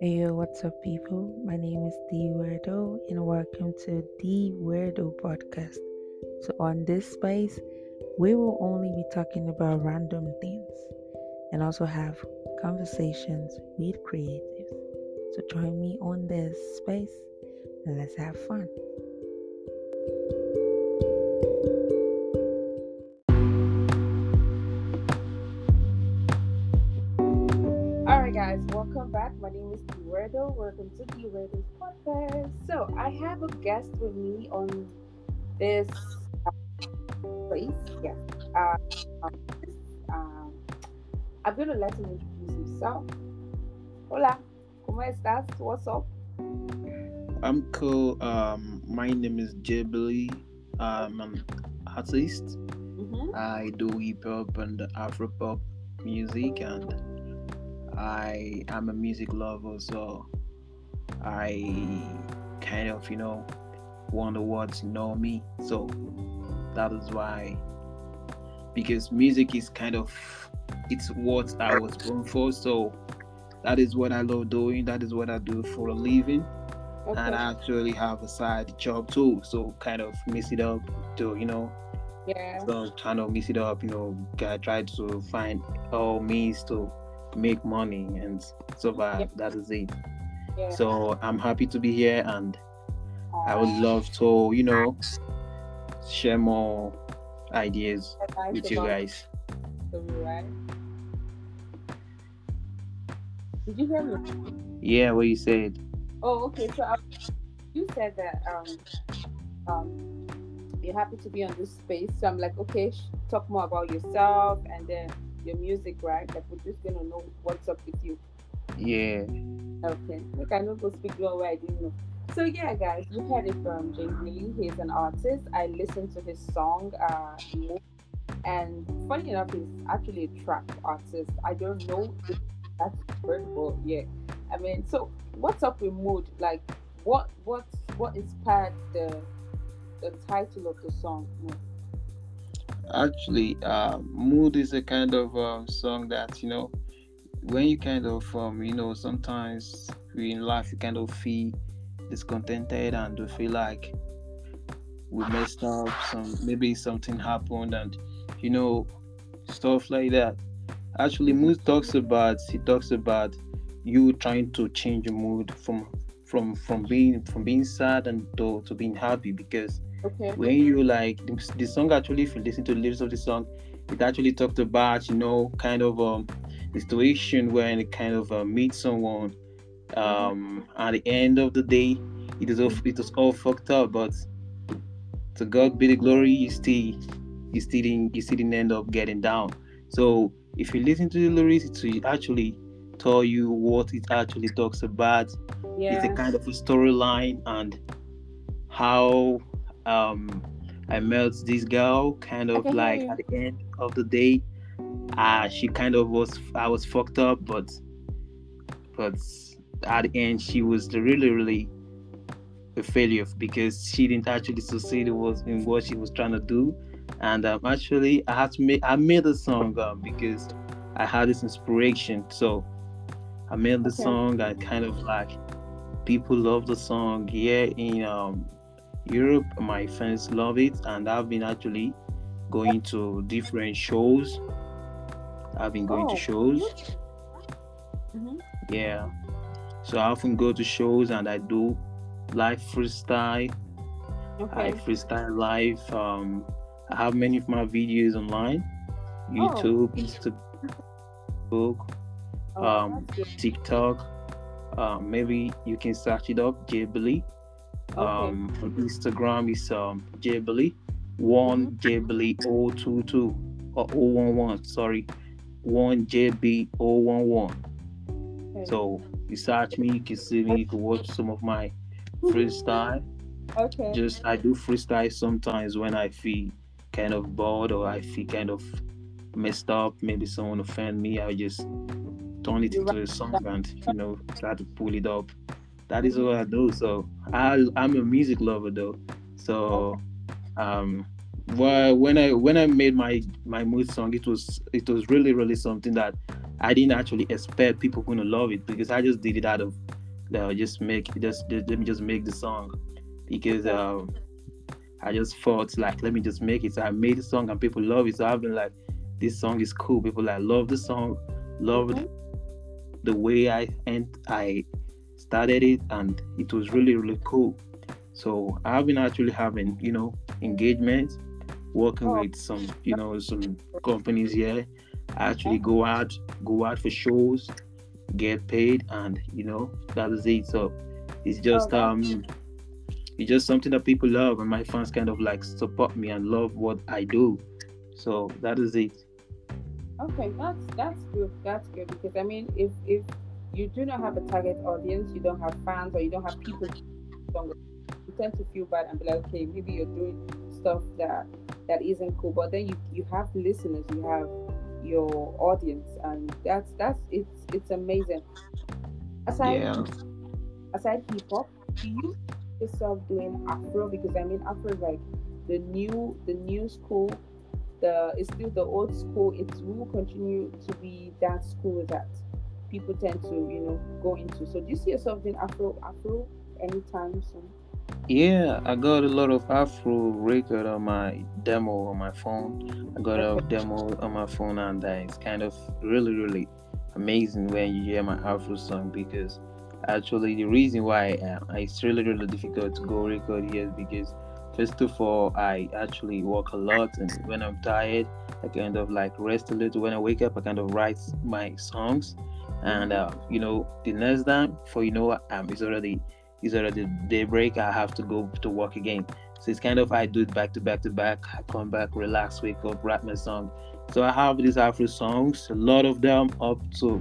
Hey what's up, people? My name is D Weirdo, and welcome to the Weirdo Podcast. So, on this space, we will only be talking about random things and also have conversations with creatives. So, join me on this space and let's have fun. Welcome to D Weirdo's podcast. So, I have a guest with me on this place. Yeah. Uh, um, um, I'm going to let him introduce himself. Hola, ¿cómo estás? What's up? I'm cool. Um, my name is Jbilly. I'm an artist. Mm-hmm. I do hip hop and Afro pop music, and I am a music lover. So I kind of, you know, want the world to know me. So that is why, because music is kind of, it's what I was born for. So that is what I love doing. That is what I do for a living Okay. and I actually have a side job too. So kind of mix it up to you know, yeah. so kind of mix it up. You know, I try to find all means to make money and survive. Yeah. That is it. Yeah. So I'm happy to be here, and I would love to you know share more ideas that's with you guys. right? Did you hear me? Yeah, what you said. Oh, okay. So I, you said that um, um, you're happy to be on this space. So I'm like, okay, sh- talk more about yourself and then your music, right? Like we're just gonna know what's up with you. Yeah. Okay. Like I know go speak your way. I didn't know. So yeah, guys, you heard it from Jbilly. He's an artist. I listened to his song, uh, and funny enough, he's actually a trap artist. I don't know if that's word, but yeah. I mean, so what's up with Mood? Like, what what what inspired the the title of the song? Actually, uh, mood is a kind of um, song that you know when you kind of um, you know sometimes we in life you kind of feel discontented and you feel like we messed up some maybe something happened and you know stuff like that actually mood talks about he talks about you trying to change your mood from from from being from being sad and to, to being happy because Okay. when you like the, the song actually if you listen to the lyrics of the song it actually talked about you know kind of um the situation when it kind of uh, meet someone um at the end of the day it is all it was all fucked up but to god be the glory you still you still didn't you still didn't end up getting down. So if you listen to the lyrics it will actually tell you what it actually talks about. It's a kind of a storyline and how um I met this girl kind of like at the end of the day uh she kind of was I was fucked up but but at the end she was really really a failure because she didn't actually succeed in what, in what she was trying to do and um, actually I had to make I made the song um, because I had this inspiration so I made the Okay. song I kind of like people love the song here in um, Europe. My friends love it, and I've been actually going to different shows. I've been going Oh. to shows, Mhm. yeah. So I often go to shows and I do live freestyle. I freestyle live. Um, I have many of my videos online, Oh. YouTube, Facebook, Oh, um. TikTok. Um, maybe you can search it up, Jbilly. Okay. Um, on Instagram is um one Jbilly 022 or 011. Sorry, one JB 011. Okay. So you search me, you can see me, you can watch some of my freestyle. okay. Just I do freestyle sometimes when I feel kind of bored or I feel kind of messed up. Maybe someone offend me. I just turn it into a song and you know try to pull it up. That is what I do. So I I'm a music lover though. So um well when I when I made my my mood song it was it was really really something that I didn't actually expect people to love it because I just did it out of uh, just make just, just let me just make the song because um, I just thought like let me just make it. So I made the song and people love it. So I've been like, this song is cool. People like love the song, love mm-hmm. the way I and I started it, and it was really really cool. So I've been actually having you know engagement, working oh. with some you know some companies here. I actually go out go out for shows, get paid, and you know that is it. So it's just oh, um it's just something that people love and my fans kind of like support me and love what I do. So that is it. Okay, that's that's good. That's good because I mean, if if you do not have a target audience, you don't have fans, or you don't have people, you tend to feel bad and be like, okay, maybe you're doing stuff that that isn't cool, but then you you have listeners, you have your audience, and that's that's it's it's amazing. Aside yeah. aside hip hop, do you yourself doing Afro because I mean Afro is like the new the new school. The it's still the old school. It will continue to be that school that people tend to you know go into. So do you see yourself doing Afro Afro anytime soon? Yeah, I got a lot of Afro record on my demo on my phone. I got a demo on my phone, and uh, it's kind of really, really amazing when you hear my Afro song because actually the reason why uh, it's really really difficult to go record here is because first of all i actually work a lot and when i'm tired i kind of like rest a little when i wake up i kind of write my songs and uh, you know the next time for you know um, it's already it's already daybreak i have to go to work again. So it's kind of i do it back to back to back i come back relax wake up write my song. So i have these afro songs a lot of them up to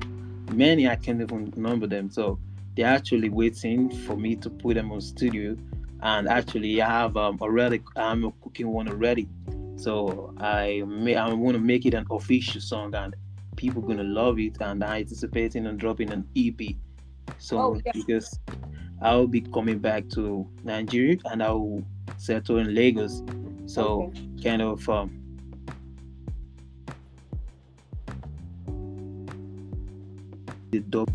many i can't even number them. So they're actually waiting for me to put them on studio. And actually i have um, already i'm cooking one already. So i may i want to make it an official song and people gonna love it. And i'm anticipating on dropping an ep so oh, yeah. because i'll be coming back to nigeria and i'll settle in lagos so okay. kind of um the dub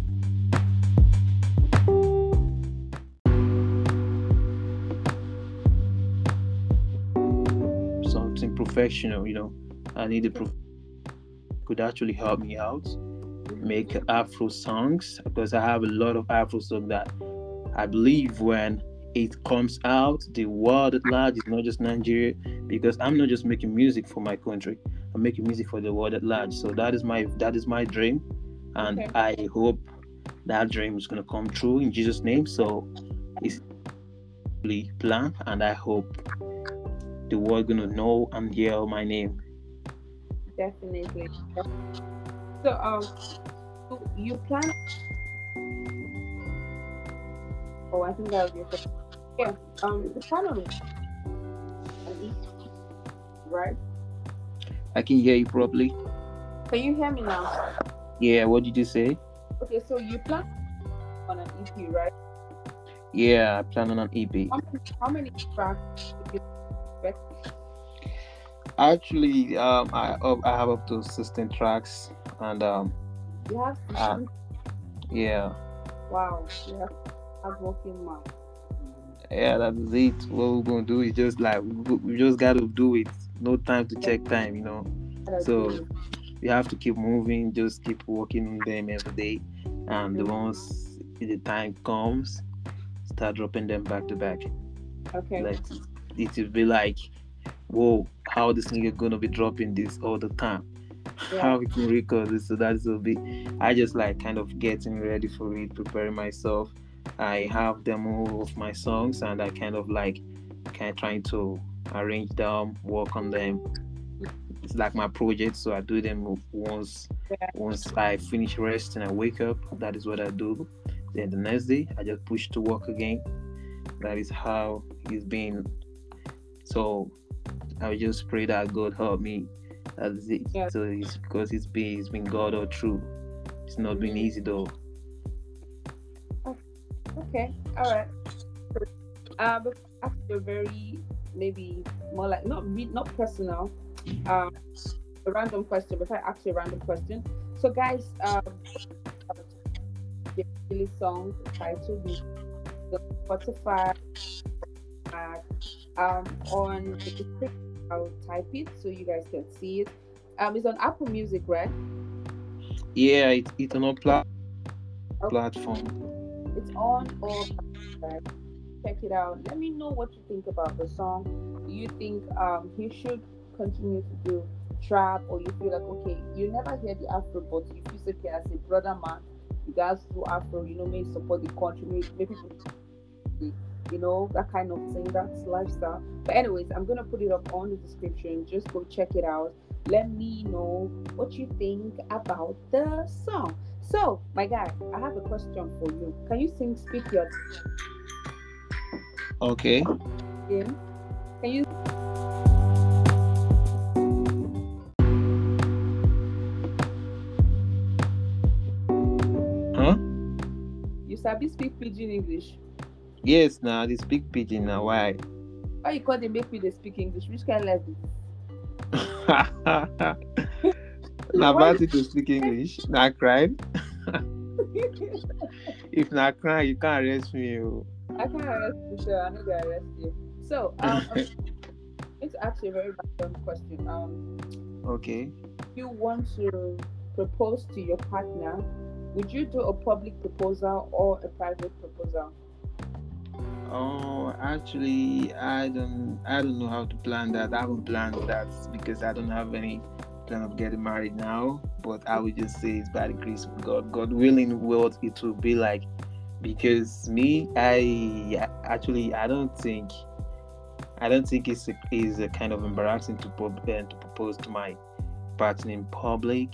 professional, you know, I need a prof- could actually help me out make Afro songs because I have a lot of Afro songs that I believe when it comes out, the world at large is not just Nigeria because I'm not just making music for my country. I'm making music for the world at large. So that is my that is my dream, and okay. I hope that dream is gonna come true in Jesus' name. So it's really plan, and I hope the world gonna know and hear my name. Definitely. So um, you plan? Oh, I think that was your first. Yeah. Um, the plan on right? I can hear you properly. Can you hear me now? Yeah. What did you say? Okay, so you plan on an EP, right? Yeah, I plan on an EP. How many, how many tracks Actually, um, I I have up to 16 tracks, and um, you have uh, yeah. Wow, yeah, hardworking man. Yeah, that's it. What we're gonna do is just like we just gotta do it. No time to check time, you know. So you have to keep moving, just keep working on them every day, and the once the time comes, start dropping them back to back. Okay. Like it will be like, whoa, how this nigga gonna be dropping this all the time? Yeah. How we can record this? So that's will be. I just like kind of getting ready for it, preparing myself. I have demo of my songs, and I kind of like kind of trying to arrange them, work on them. It's like my project, so I do them once. Once I finish resting, I wake up. That is what I do. Then the next day, I just push to work again. That is how it's been so I just pray that God help me. That's it. Yeah. So it's because it's been it's been God all true. It's not been mm. easy though. Okay. All right. Uh, but after very maybe more like not not personal, um, a random question. Before I ask you a random question, So, guys, um, the song titled the Spotify um on. I'll type it so you guys can see it. Um, it's on Apple Music, right? Yeah, it, it's on a pla- okay. platform. It's on all check it out. Let me know what you think about the song. Do you think um he should continue to do trap or you feel like okay, you never hear the Afro but if you feel okay as a brother man, you guys do Afro, you know, may support the country, maybe you know, that kind of thing, that's lifestyle. But anyways, I'm gonna put it up on the description. Just go check it out. Let me know what you think about the song. So, my guy, I have a question for you. Can you sing speak your Okay. Yeah. Can you Huh? You sabi speak pidgin English? Yes, now they speak pidgin now. Why? Why you call them make me they speak English? Which kind of is now it to speak English. Not crime. if not crime, you can't arrest me. I can't arrest you, sir. I need to arrest you. So, um, it's actually a very random question. Um, okay. If you want to propose to your partner, would you do a public proposal or a private proposal? Oh, actually, I don't. I don't know how to plan that. I haven't planned that because I don't have any plan of getting married now. But I would just say it's by the grace of God. God willing, what it will be like. Because me, I actually, I don't think, I don't think it's a, is a kind of embarrassing to uh, to propose to my partner in public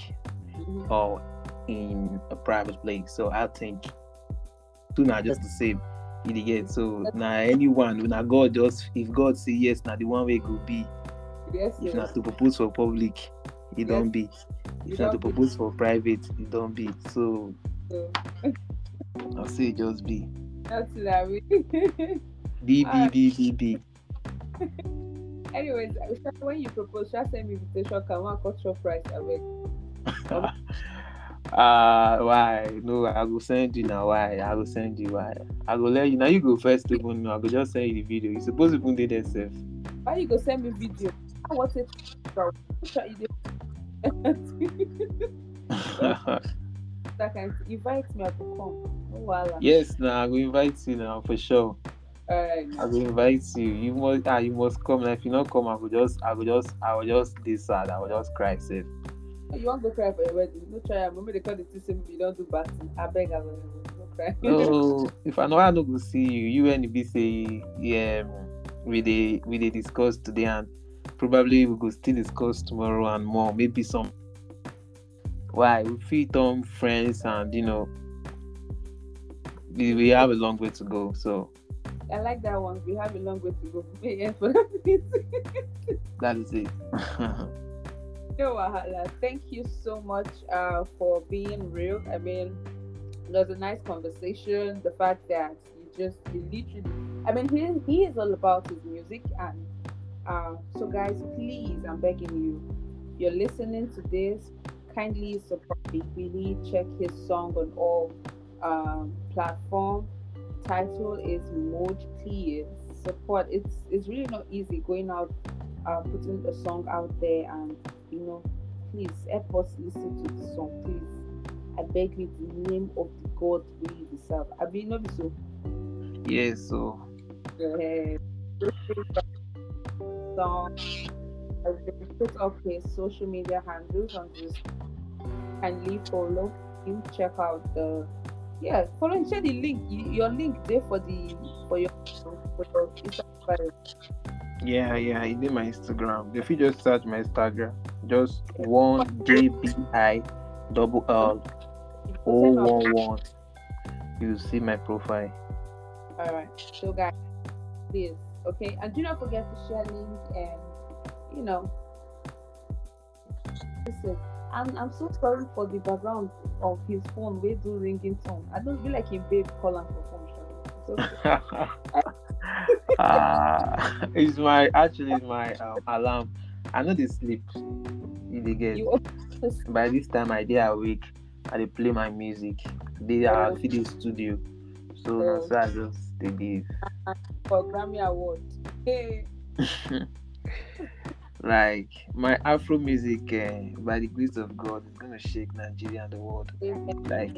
mm-hmm. or in a private place. So I think two not just the same you get? So now anyone when I God just if God say yes now the one way could be. Yes, if yes. not to propose for public it yes. don't be. If not to propose for private it don't be. So I'll say just be. That's lovely B B B B B anyways when you propose just send me invitation come on cut your price away uh why no i go send you now why i go send you why i go let you now you go first even no i go just send you the video you suppose even dey there sef why you go send me video i want it that can invite me i go come no wahala. yes na i go invite you now for sure Alright. I will invite you. You must ah, you must come. Now, if you not come, I will just I will just I will just be sad. I will just cry safe. You want to go cry for your wedding? No try. I'm they call the two same you don't do bad. I beg, I beg. No cry. no, if I know I no go see you, you and be say yeah, um, we they we they discuss today and probably we could still discuss tomorrow and more. Maybe some why we feed on friends and you know we, we have a long way to go. So I like that one. We have a long way to go. That is it. Thank you so much uh, for being real. I mean, it was a nice conversation. The fact that you just, you literally, I mean, he, he is all about his music. And uh, so, guys, please, I'm begging you, you're listening to this, kindly support. Really check his song on all um, platform. Title is Mood Please. Support. It's it's really not easy going out, uh, putting a song out there and you know, please help us listen to the song, please. I beg you, the name of the God we deserve. I mean, not so. Yes, so. Yeah. song. Put up his social media handles on this. Kindly follow him. Check out the yeah. Follow and share the link. Your link there for the for your for your Instagram. Yeah, yeah, I did my Instagram. If you just search my Instagram, just one JBI double L O one one, you see my profile. All right, so guys, please, okay, and do not forget to share link and you know, listen. I'm I'm so sorry for the background of his phone. We do ringing tone. I don't feel like a babe calling for phone. So, uh, it's my actually it's my um, alarm. I know they sleep. You They by this time I dey awake. I dey play my music. They are Oh. video studio. So na Oh. so I just dey live. for Grammy Award. Hey. like my Afro music, eh, by the grace of God, is gonna shake Nigeria and the world. Like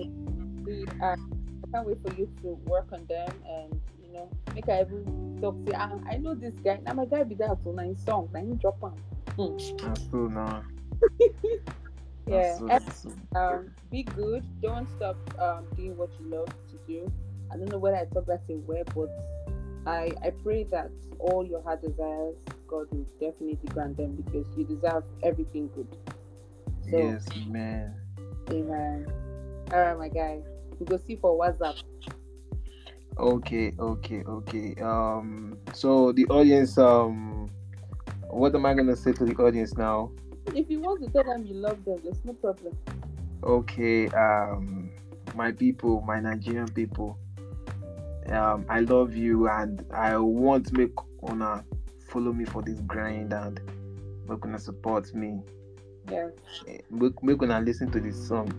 we uh, I can't wait for you to work on them and you know make I even talk say ah, I know this guy. Now my guy be there to nine songs. I need drop one. na so now. Yeah. So, And, so. um, be good. Don't stop um doing what you love to do. I don't know whether I talk that in word, but I I pray that all your heart desires, God will definitely grant them because you deserve everything good. So, Yes, man. Amen. All right, my guy. We go see for WhatsApp. Okay, okay, okay. Um, so the audience, um, what am I gonna say to the audience now? If you want to tell them you love them, there's no problem. Okay, um, my people, my Nigerian people, um, I love you, and I want to make una follow me for this grind and make una support me. Yeah. Make make una listen to this song.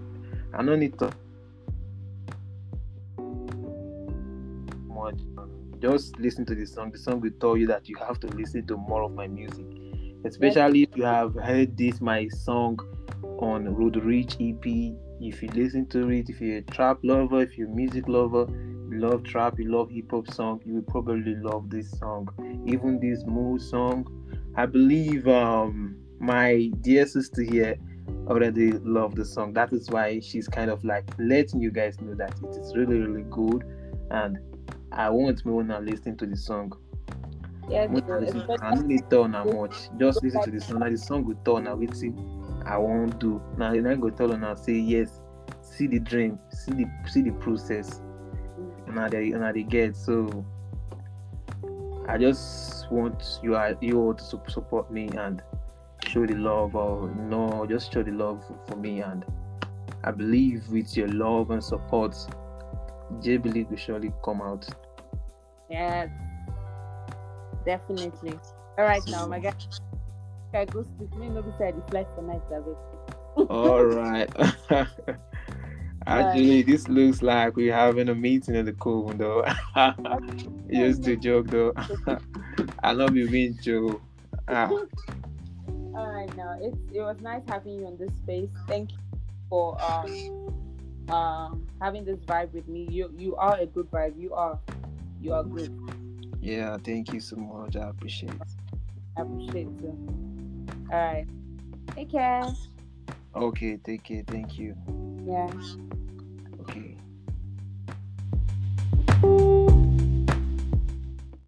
I no need to much. Just listen to the song. The song will tell you that you have to listen to more of my music. Especially if you have heard this my song on Road Reach EP. If you listen to it, if you're a trap lover, if you're a music lover, you love trap, you love hip hop song, you will probably love this song. Even this mood song. I believe um my dear sister here already love the song. That is why she's kind of like letting you guys know that it is really, really good. And I want me when I listen to the song. Yeah. When I so listen, I especially- don't need tell na much. Just listen to the song. Now the song will tell now wetin I won't do. Now then I go tell her say yes. See the dream, see the see the process. Now they now they get so. I just want you are you all to sup- support me and show the love or no just show the love for me and I believe with your love and support Jbilly will surely come out. Yes. Definitely. All right, now, my guy. I go sleep. Me no be say dey fly for night, David. All right. Actually, this looks like we're having a meeting in the cove, though. Just a joke, though. I love you, being Joe. Ah, All right, now it's it was nice having you on this space. Thank you for um um having this vibe with me. You you are a good vibe. You are you are good. Yeah, thank you so much. I appreciate it. I appreciate you. All right. Take care. Okay, take care. Thank you. Yeah.